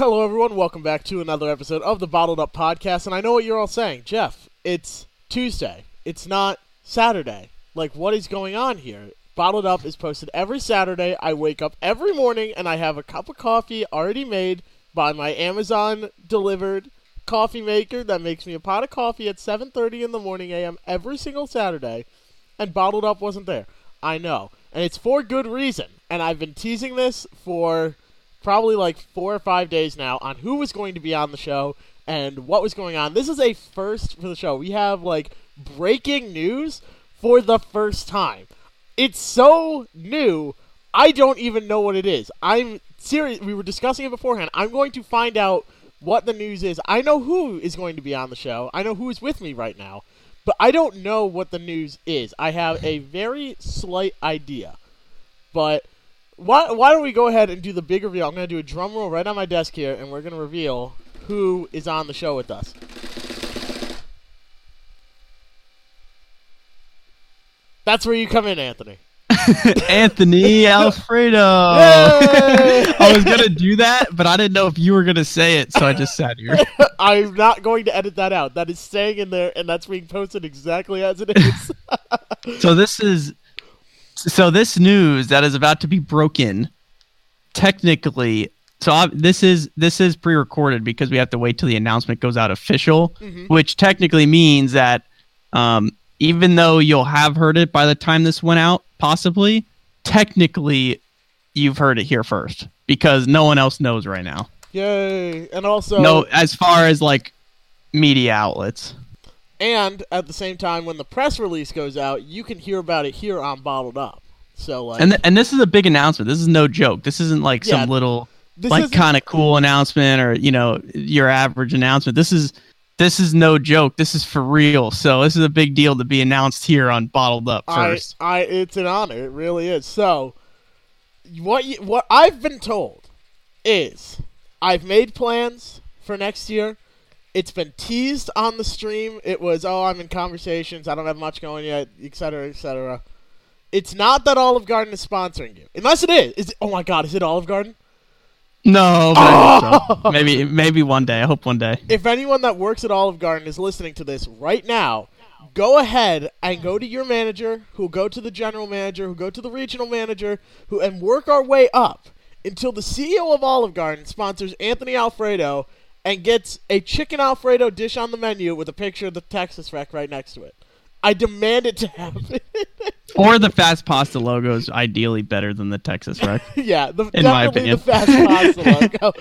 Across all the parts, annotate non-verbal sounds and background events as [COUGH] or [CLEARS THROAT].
Hello, everyone. Welcome back to another episode of the Bottled Up Podcast. And I know what you're all saying. Jeff, it's Tuesday. It's not Saturday. Like, what is going on here? Bottled Up is posted every Saturday. I wake up every morning and I have a cup of coffee already made by my Amazon delivered coffee maker that makes me a pot of coffee at 7:30 in the morning a.m. every single Saturday. And Bottled Up wasn't there. I know. And it's for good reason. And I've been teasing this for probably like four or five days now on who was going to be on the show and what was going on. This is a first for the show. We have like breaking news for the first time. It's so new, I don't even know what it is. I'm serious. We were discussing it beforehand. I'm going to find out what the news is. I know who is going to be on the show. I know who is with me right now, but I don't know what the news is. I have a very slight idea, but why, why don't we go ahead and do the big reveal? I'm going to do a drum roll right on my desk here, and we're going to reveal who is on the show with us. That's where you come in, Anthony. [LAUGHS] Anthony Alfredo. I was gonna do that, but I didn't know if you were gonna say it, so I just sat here. [LAUGHS] I'm not going to edit that out. That is staying in there, and that's being posted exactly as it is. [LAUGHS] So this is so this news that is about to be broken. Technically, so I, this is this is pre-recorded because we have to wait till the announcement goes out official, Mhm. which technically means that um, even though you'll have heard it by the time this went out, possibly, technically, you've heard it here first because no one else knows right now. Yay! And also, no, as far as like media outlets. And at the same time, when the press release goes out, you can hear about it here on Bottled Up. So, like, And th- and this is a big announcement. This is no joke. This isn't like Yeah, some little like kind of cool announcement or you know your average announcement. This is this is no joke. This is for real. So this is a big deal to be announced here on Bottled Up I, first. I, it's an honor. It really is. So, what you, what I've been told is I've made plans for next year. It's been teased on the stream. It was, oh, I'm in conversations. I don't have much going yet, et cetera, et cetera. It's not that Olive Garden is sponsoring you, unless it is. Is it, oh my God, is it Olive Garden? no, I [LAUGHS] so. maybe maybe one day. I hope one day. if anyone that works at Olive Garden is listening to this right now, go ahead and go to your manager, who'll go to the general manager, who go to the regional manager, who and work our way up until the CEO of Olive Garden sponsors Anthony Alfredo and gets a chicken Alfredo dish on the menu with a picture of the Texas wreck right next to it. I demand it to happen. [LAUGHS] Or the fast pasta logo is ideally better than the Texas Rec. [LAUGHS] yeah, the, In my definitely the opinion. fast pasta [LAUGHS] logo.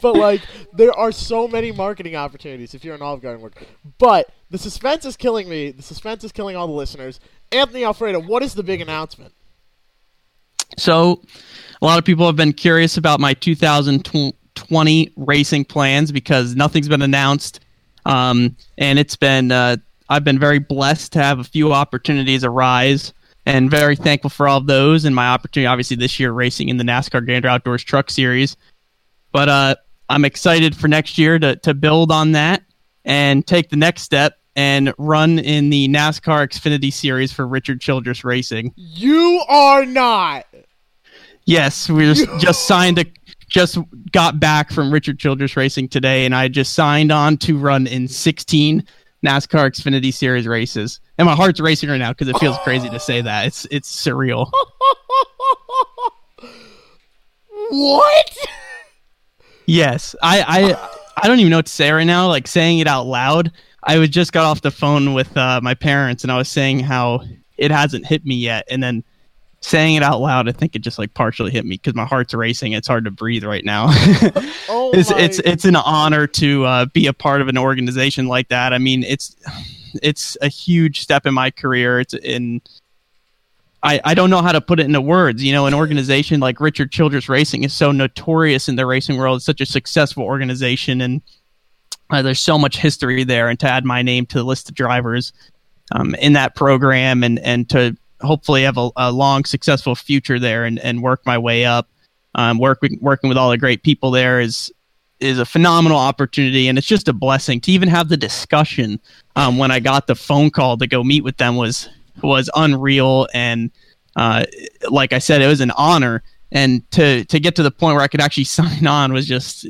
But like, there are so many marketing opportunities if you're an Olive Garden worker. But the suspense is killing me. The suspense is killing all the listeners. Anthony Alfredo, what is the big announcement? So, a lot of people have been curious about my 2020 racing plans because nothing's been announced, um, and it's been uh, I've been very blessed to have a few opportunities arise, and very thankful for all of those. And my opportunity, obviously, this year racing in the NASCAR Gander Outdoors Truck Series, but uh, I'm excited for next year to to build on that and take the next step and run in the NASCAR Xfinity Series for Richard Childress Racing. You are not. Yes, we just, just signed a just got back from Richard Childress Racing today, and I just signed on to run in 16 NASCAR Xfinity Series races. And my heart's racing right now because it feels crazy to say that. It's it's surreal. [LAUGHS] what? Yes, I I I don't even know what to say right now. Like saying it out loud. I was just got off the phone with uh, my parents, and I was saying how it hasn't hit me yet, and then saying it out loud, I think it just like partially hit me because my heart's racing. It's hard to breathe right now. [LAUGHS] Oh it's my. it's it's an honor to uh, be a part of an organization like that. I mean, it's it's a huge step in my career. It's in I, I don't know how to put it into words. You know, an organization like Richard Childress Racing is so notorious in the racing world. It's such a successful organization, and uh, there's so much history there. And to add my name to the list of drivers um, in that program, and and to hopefully have a, a long, successful future there, and, and work my way up, um, working working with all the great people there is is a phenomenal opportunity, and it's just a blessing to even have the discussion. Um, when I got the phone call to go meet with them was was unreal, and uh, like I said, it was an honor. And to to get to the point where I could actually [LAUGHS] sign on was just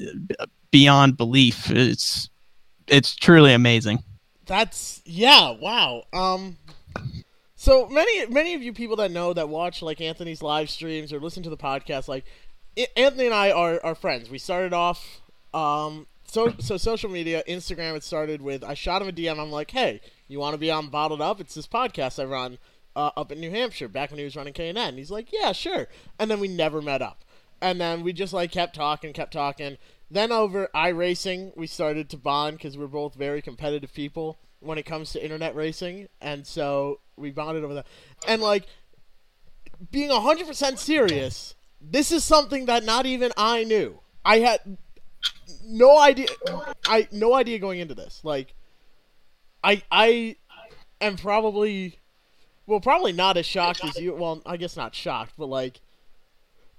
beyond belief. It's it's truly amazing. That's yeah, wow. Um so many many of you people that know that watch like Anthony's live streams or listen to the podcast like Anthony and I are, are friends. We started off um so so social media, Instagram it started with I shot him a DM. I'm like, "Hey, you want to be on Bottled Up? It's this podcast I run uh, up in New Hampshire back when he was running K&N." He's like, "Yeah, sure." And then we never met up. And then we just like kept talking, kept talking. Then over iRacing, we started to bond because we're both very competitive people when it comes to internet racing, and so we bonded over that. And like being hundred percent serious, this is something that not even I knew. I had no idea. I no idea going into this. Like, I I am probably well, probably not as shocked as you. Well, I guess not shocked, but like,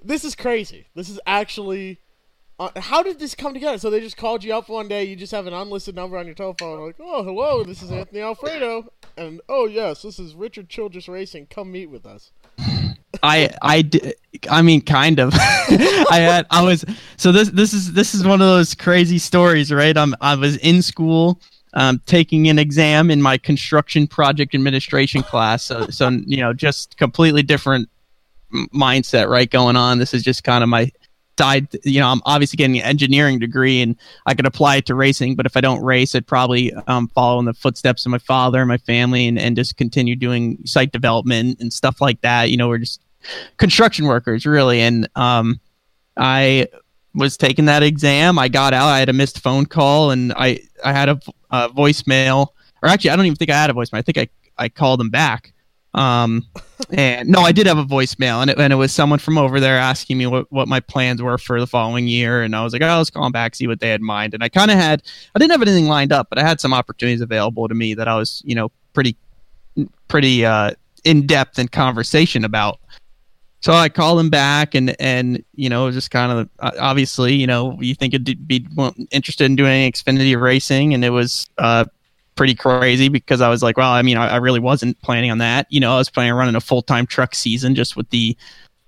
this is crazy. This is actually uh, how did this come together? So they just called you up one day. You just have an unlisted number on your telephone. Like, oh, hello, this is Anthony Alfredo, and oh yes, this is Richard Childress Racing. Come meet with us. I I did, I mean kind of. [LAUGHS] I had I was so this this is this is one of those crazy stories, right? I'm I was in school um, taking an exam in my construction project administration class. So so you know just completely different mindset right going on. This is just kind of my side, you know, I'm obviously getting an engineering degree and I could apply it to racing, but if I don't race, I'd probably um, follow in the footsteps of my father and my family and, and just continue doing site development and stuff like that. You know, we're just construction workers, really. And um, I was taking that exam. I got out. I had a missed phone call and I, I had a, a voicemail. Or actually, I don't even think I had a voicemail. I think I, I called them back um, and no, I did have a voicemail, and it, and it was someone from over there asking me what, what my plans were for the following year. And I was like, oh, let's call back, see what they had in mind. And I kind of had, I didn't have anything lined up, but I had some opportunities available to me that I was, you know, pretty, pretty uh, in depth in conversation about. So I called him back, and and you know, just kind of uh, obviously, you know, you think it'd be interested in doing Xfinity racing, and it was uh, pretty crazy because I was like, well, I mean, I, I really wasn't planning on that. You know, I was planning on running a full time truck season just with the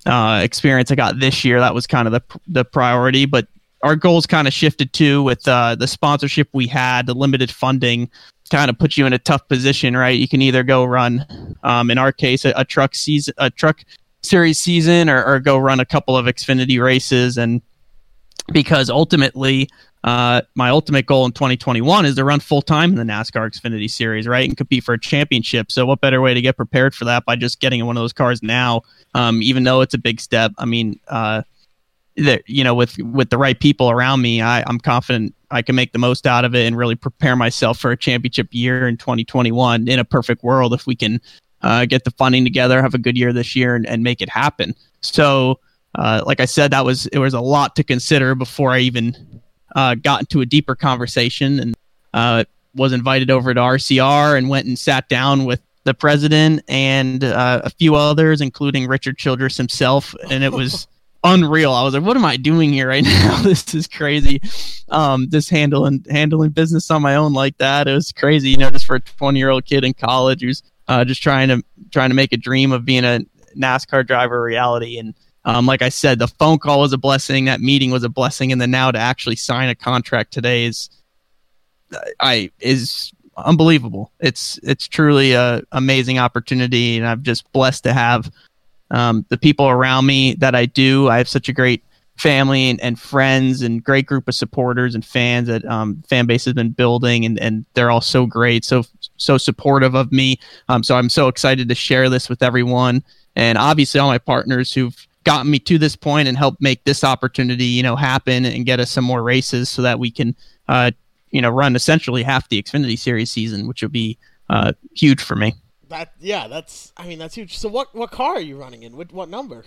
uh, experience I got this year. That was kind of the the priority, but our goals kind of shifted too with uh, the sponsorship we had, the limited funding kind of puts you in a tough position, right? You can either go run, um, in our case, a, a, truck season, a truck series season, or, or go run a couple of Xfinity races, and because ultimately uh, my ultimate goal in 2021 is to run full time in the NASCAR Xfinity Series, right, and compete for a championship. So, what better way to get prepared for that by just getting in one of those cars now? Um, even though it's a big step, I mean, uh, that you know, with with the right people around me, I, I'm confident I can make the most out of it and really prepare myself for a championship year in 2021. In a perfect world, if we can uh, get the funding together, have a good year this year, and, and make it happen. So, uh, like I said, that was it was a lot to consider before I even uh, got into a deeper conversation and uh, was invited over to RCR and went and sat down with the president and uh, a few others, including Richard Childress himself, and it was [LAUGHS] unreal. I was like, "What am I doing here right [LAUGHS] now? this is crazy." Um, just handling handling business on my own like that, it was crazy. You know, just for a twenty year old kid in college who's uh, just trying to trying to make a dream of being a NASCAR driver reality and um, like I said, the phone call was a blessing. That meeting was a blessing, and then now to actually sign a contract today is, I is unbelievable. It's it's truly a amazing opportunity, and I'm just blessed to have um, the people around me that I do. I have such a great family and, and friends and great group of supporters and fans that um, fan base has been building, and, and they're all so great, so so supportive of me. Um, so I'm so excited to share this with everyone, and obviously all my partners who've gotten me to this point and helped make this opportunity, you know, happen and get us some more races so that we can, uh, you know, run essentially half the Xfinity Series season, which would be uh, huge for me. That yeah, that's I mean that's huge. So what what car are you running in? What what number?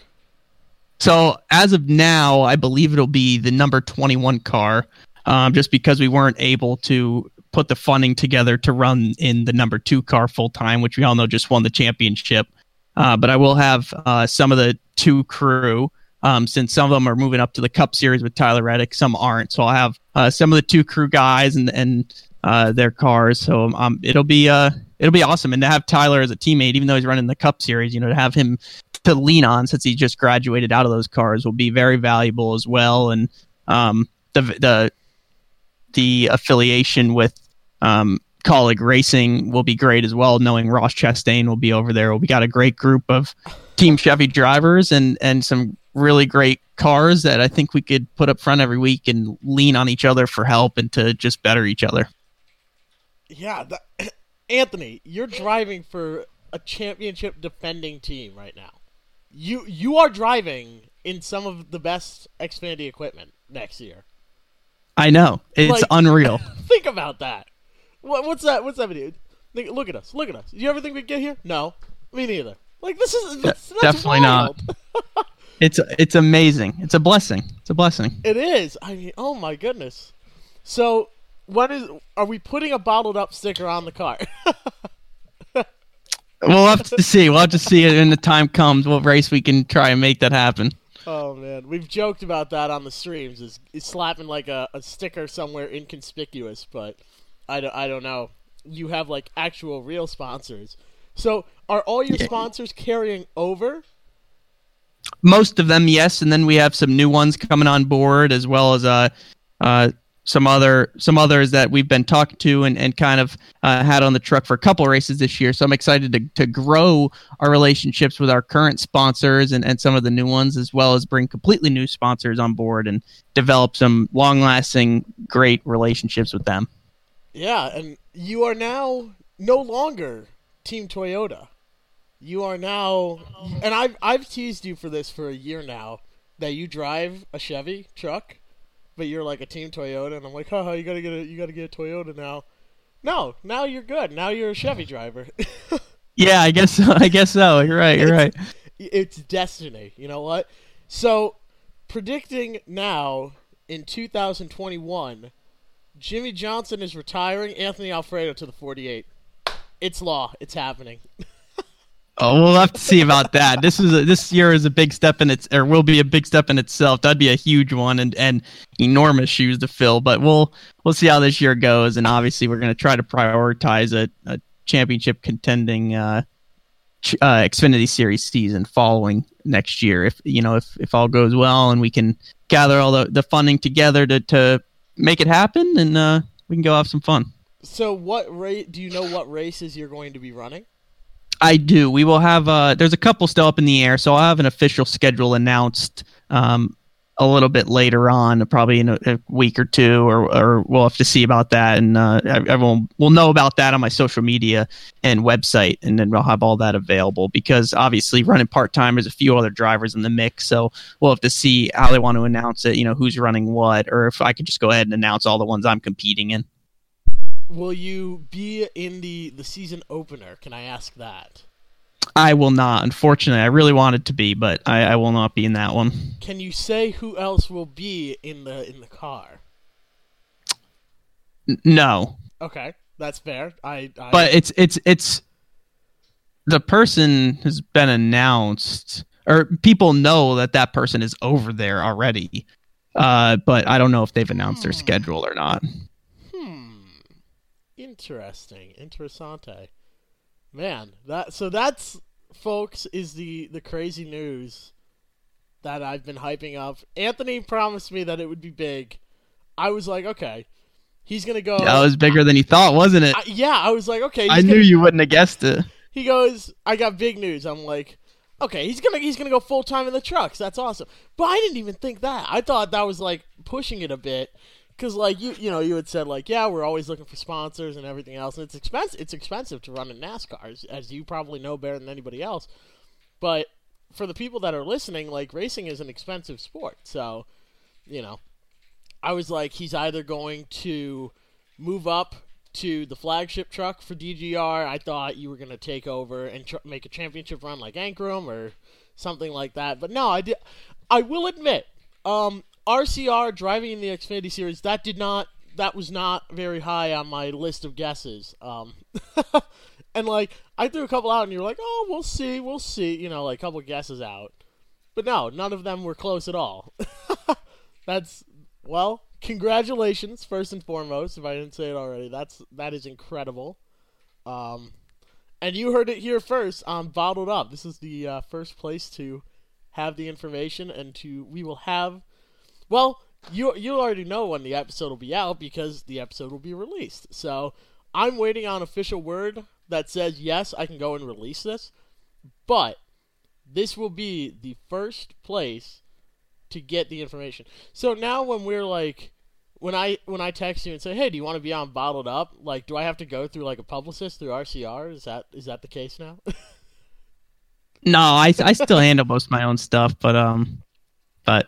So as of now, I believe it'll be the number twenty one car, um, just because we weren't able to put the funding together to run in the number two car full time, which we all know just won the championship. Uh, but I will have uh, some of the two crew um, since some of them are moving up to the Cup Series with Tyler Reddick, some aren't. So I'll have uh, some of the two crew guys and and uh, their cars. So um, it'll be uh it'll be awesome, and to have Tyler as a teammate, even though he's running the Cup Series, you know, to have him to lean on since he just graduated out of those cars will be very valuable as well. And um, the the the affiliation with um, Kaulig Racing will be great as well. Knowing Ross Chastain will be over there, we got a great group of Team Chevy drivers and and some really great cars that I think we could put up front every week and lean on each other for help and to just better each other. Yeah, that, [CLEARS THROAT] Anthony, you're driving for a championship defending team right now. You you are driving in some of the best Xfinity equipment next year. I know it's Like- [LAUGHS] unreal. Think about that. What, what's that? What's that video? Look at us. Look at us. Do you ever think we'd get here? No, me neither. Like this is that's, that's definitely not. [LAUGHS] It's it's amazing. It's a blessing. It's a blessing. It is. I mean, oh my goodness. So, what is? are we putting a bottled up sticker on the car? [LAUGHS] We'll have to see. We'll have to see it when the time comes what race we can try and make that happen. oh man, we've joked about that on the streams. Is, is slapping like a, a sticker somewhere inconspicuous, but I don't, I don't know. You have like actual real sponsors. So, are all your Yeah. sponsors carrying over? Most of them, yes, and then we have some new ones coming on board, as well as uh, uh, some other some others that we've been talking to and, and kind of uh, had on the truck for a couple races this year. So I'm excited to, to grow our relationships with our current sponsors and, and some of the new ones, as well as bring completely new sponsors on board and develop some long lasting, great relationships with them. Yeah, and you are now no longer Team Toyota. You are now, and I've I've teased you for this for a year now that you drive a Chevy truck, but you're like a Team Toyota, and I'm like, haha, you gotta get a you gotta get a Toyota now. No, now you're good. Now you're a Chevy driver. [LAUGHS] Yeah, I guess so. I guess so. You're right. You're right. it's destiny. You know what? So, predicting now in 2021, Jimmie Johnson is retiring Anthony Alfredo to the 48. It's law. It's happening. Oh, we'll have to see about that. This is a, this year is a big step in its, or will be a big step in itself. That'd be a huge one and and enormous shoes to fill. But we'll we'll see how this year goes, and obviously we're going to try to prioritize a, a championship contending uh, uh, Xfinity Series season following next year. If you know if if all goes well and we can gather all the the funding together to to make it happen, and uh, we can go have some fun. So, what rate? Do you know what races you're going to be running? I do. We will have. Uh, there's a couple still up in the air, so I'll have an official schedule announced um, a little bit later on, probably in a, a week or two, or, or we'll have to see about that, and uh, everyone will know about that on my social media and website, and then we'll have all that available. Because obviously, running part time, there's a few other drivers in the mix, so we'll have to see how they want to announce it. You know, who's running what, or if I could just go ahead and announce all the ones I'm competing in. Will you be in the the season opener? Can I ask that? I will not. Unfortunately, I really wanted to be, but I, I will not be in that one. Can you say who else will be in the in the car? N- no, Okay, that's fair. I, I but it's it's it's the person has been announced, or people know that that person is over there already. Uh, but I don't know if they've announced their schedule or not. Hmm. Interesting. Interessante. Man, that so that's folks is the the crazy news that I've been hyping up. Anthony promised me that it would be big. I was like, okay, he's gonna go. That was bigger than he thought, wasn't it? I, yeah, I was like, okay. I knew gonna, you wouldn't have guessed it. He goes, I got big news. I'm like, okay, he's gonna he's gonna go full time in the trucks. That's awesome. But I didn't even think that. I thought that was like pushing it a bit. Cause like you, you know, you had said like, yeah, we're always looking for sponsors and everything else, and it's expensive. It's expensive to run in NASCAR, as, as you probably know better than anybody else. But for the people that are listening, like racing is an expensive sport, so you know, I was like, he's either going to move up to the flagship truck for DGR. I thought you were going to take over and tr- make a championship run like Ankrum or something like that. But no, I did. I will admit, um, RCR driving in the Xfinity Series that did not. That was not very high on my list of guesses. Um, [LAUGHS] and like I threw a couple out, and you're like, "Oh, we'll see, we'll see." You know, like a couple guesses out. But no, none of them were close at all. [LAUGHS] That's well, congratulations first and foremost. If I didn't say it already, that's that is incredible. Um, and you heard it here first on Bottled Up. This is the uh, first place to have the information, and to we will have. Well, you you already know when the episode will be out because the episode will be released. So I'm waiting on official word that says yes, I can go and release this. But this will be the first place to get the information. So now when we're like when I when I text you and say, "Hey, do you want to be on Bottled Up?" Like, do I have to go through like a publicist through RCR? Is that is that the case now? [LAUGHS] no, I I still handle most of my own stuff, but um, but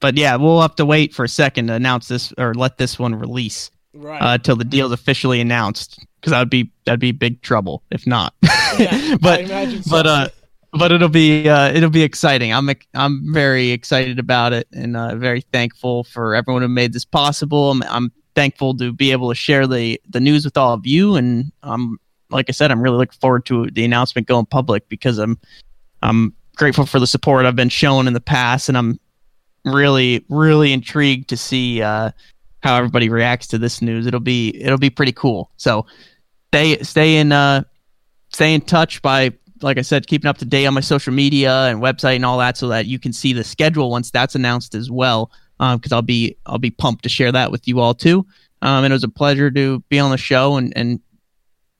but yeah, we'll have to wait for a second to announce this or let this one release right. uh, till the deal's officially announced because that would be that'd be big trouble if not. [LAUGHS] Yeah, [LAUGHS] but so. but uh, but it'll be uh, it'll be exciting. I'm I'm very excited about it and uh, very thankful for everyone who made this possible. I'm, I'm thankful to be able to share the the news with all of you, and I'm like I said, I'm really looking forward to the announcement going public because I'm I'm grateful for the support I've been shown in the past, and I'm really really intrigued to see uh, how everybody reacts to this news. It'll be it'll be pretty cool. So stay stay in uh, stay in touch by like I said, keeping up to date on my social media and website and all that, so that you can see the schedule once that's announced as well. Because I'll be I'll be pumped to share that with you all too. Um, and it was a pleasure to be on the show and and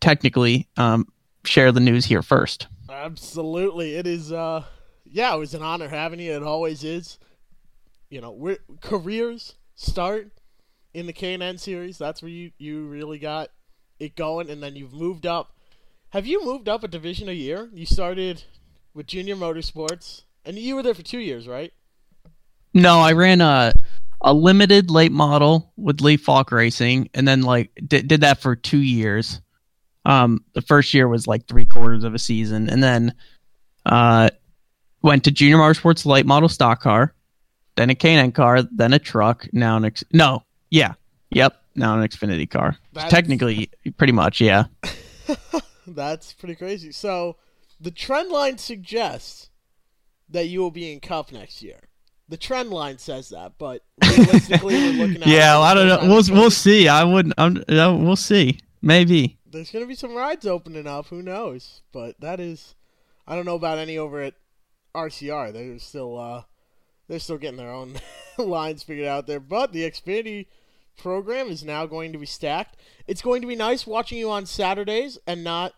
technically um, share the news here first. Absolutely, it is. Uh, yeah, it was an honor having you. It always is. You know, we're, careers start in the K and N series. That's where you you really got it going, and then you've moved up. Have you moved up a division a year? You started with Junior Motorsports, and you were there for two years, right? No, I ran a a limited late model with Lee Faulk Racing, and then like did did that for two years. Um, the first year was like three quarters of a season, and then uh, went to Junior Motorsports late model stock car, then a K&N car, then a truck. Now an ex- no, yeah, yep, now an Xfinity car. That's- Technically, pretty much, yeah. [LAUGHS] That's pretty crazy. So, the trend line suggests that you will be in Cup next year. The trend line says that, but realistically, we're looking at [LAUGHS] Yeah, it I don't know. We'll we'll see. I wouldn't. I'm, we'll see. Maybe. There's gonna be some rides opening up. Who knows? But that is, I don't know about any over at RCR. They're still uh, they're still getting their own [LAUGHS] lines figured out there. But the Xfinity program is now going to be stacked. It's going to be nice watching you on Saturdays and not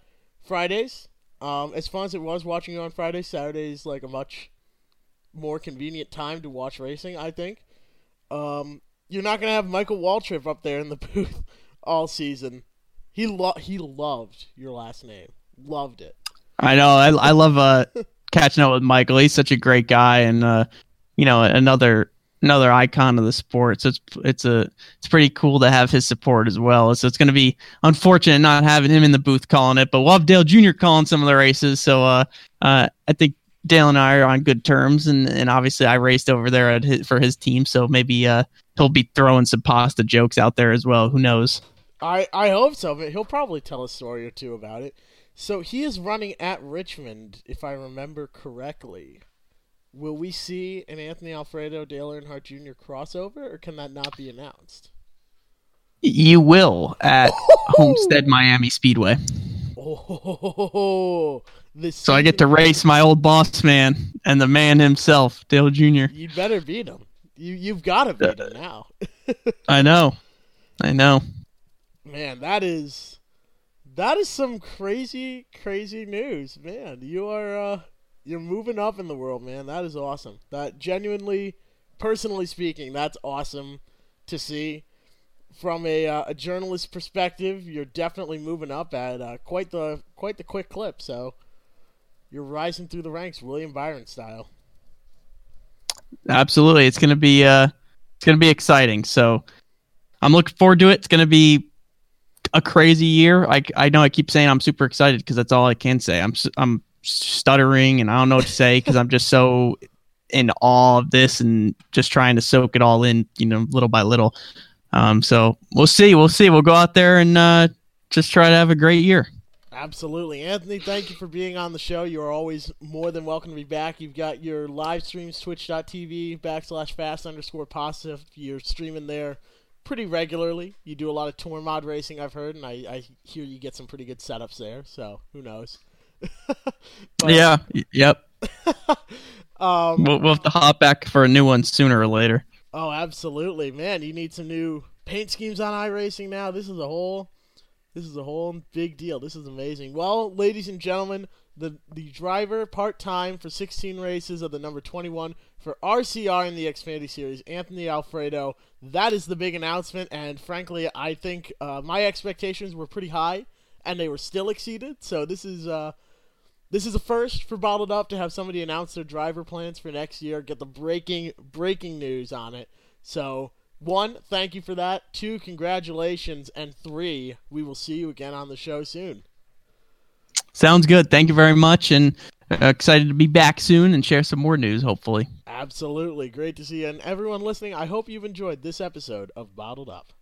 Fridays. Um, as fun as it was watching you on Fridays, Saturdays like a much more convenient time to watch racing. I think. Um, you're not gonna have Michael Waltrip up there in the [LAUGHS] booth all season. He lo- he loved your last name. Loved it. I know. I I love uh [LAUGHS] catching up with Michael. He's such a great guy, and uh, you know, another another icon of the sport. So it's it's a it's pretty cool to have his support as well. So it's going to be unfortunate not having him in the booth calling it, but we'll have Dale Jr. calling some of the races. So uh, uh, I think Dale and I are on good terms, and and obviously I raced over there at his, for his team, so maybe uh he'll be throwing some pasta jokes out there as well. Who knows? I I hope so, but he'll probably tell a story or two about it. So he is running at Richmond, if I remember correctly. Will we see an Anthony Alfredo Dale Earnhardt Jr. crossover, or can that not be announced? You will at Homestead Miami Speedway. Oh, this. So I get to race my old boss man and the man himself, Dale Jr. You'd better beat him. You you've got to beat him now. [LAUGHS] I know. I know. Man, that is that is some crazy, crazy news, man. You are uh you're moving up in the world, man. That is awesome. That genuinely, personally speaking, that's awesome to see. From a uh, a journalist perspective, you're definitely moving up at uh, quite the quite the quick clip. So you're rising through the ranks, William Byron style. Absolutely. It's gonna be uh it's gonna be exciting. So I'm looking forward to it. It's gonna be a crazy year. I, I know I keep saying I'm super excited because that's all I can say. I'm I'm stuttering and I don't know what to say because I'm just so in awe of this and just trying to soak it all in, you know, little by little. Um, so we'll see. We'll see. We'll go out there and uh, just try to have a great year. Absolutely. Anthony, thank you for being on the show. You are always more than welcome to be back. You've got your live streams, twitch.tv backslash fast underscore pasta. You're streaming there pretty regularly. You do a lot of tour mod racing, I've heard, and I, I hear you get some pretty good setups there, so who knows. But, yeah. Yep. [LAUGHS] Um, We'll, we'll have to hop back for a new one sooner or later. Oh, absolutely, man! You need some new paint schemes on iRacing now. This is a whole, this is a whole big deal. This is amazing. Well, ladies and gentlemen, the the driver part time for 16 races of the number 21 for RCR in the Xfinity Series, Anthony Alfredo. That is the big announcement, and frankly, I think uh, my expectations were pretty high, and they were still exceeded. So this is. Uh, this is a first for Bottled Up to have somebody announce their driver plans for next year, get the breaking breaking news on it. So, one, thank you for that. Two, congratulations, and three, we will see you again on the show soon. Sounds good. Thank you very much, and uh, excited to be back soon and share some more news. Hopefully. Absolutely, great to see you, and everyone listening. I hope you've enjoyed this episode of Bottled Up.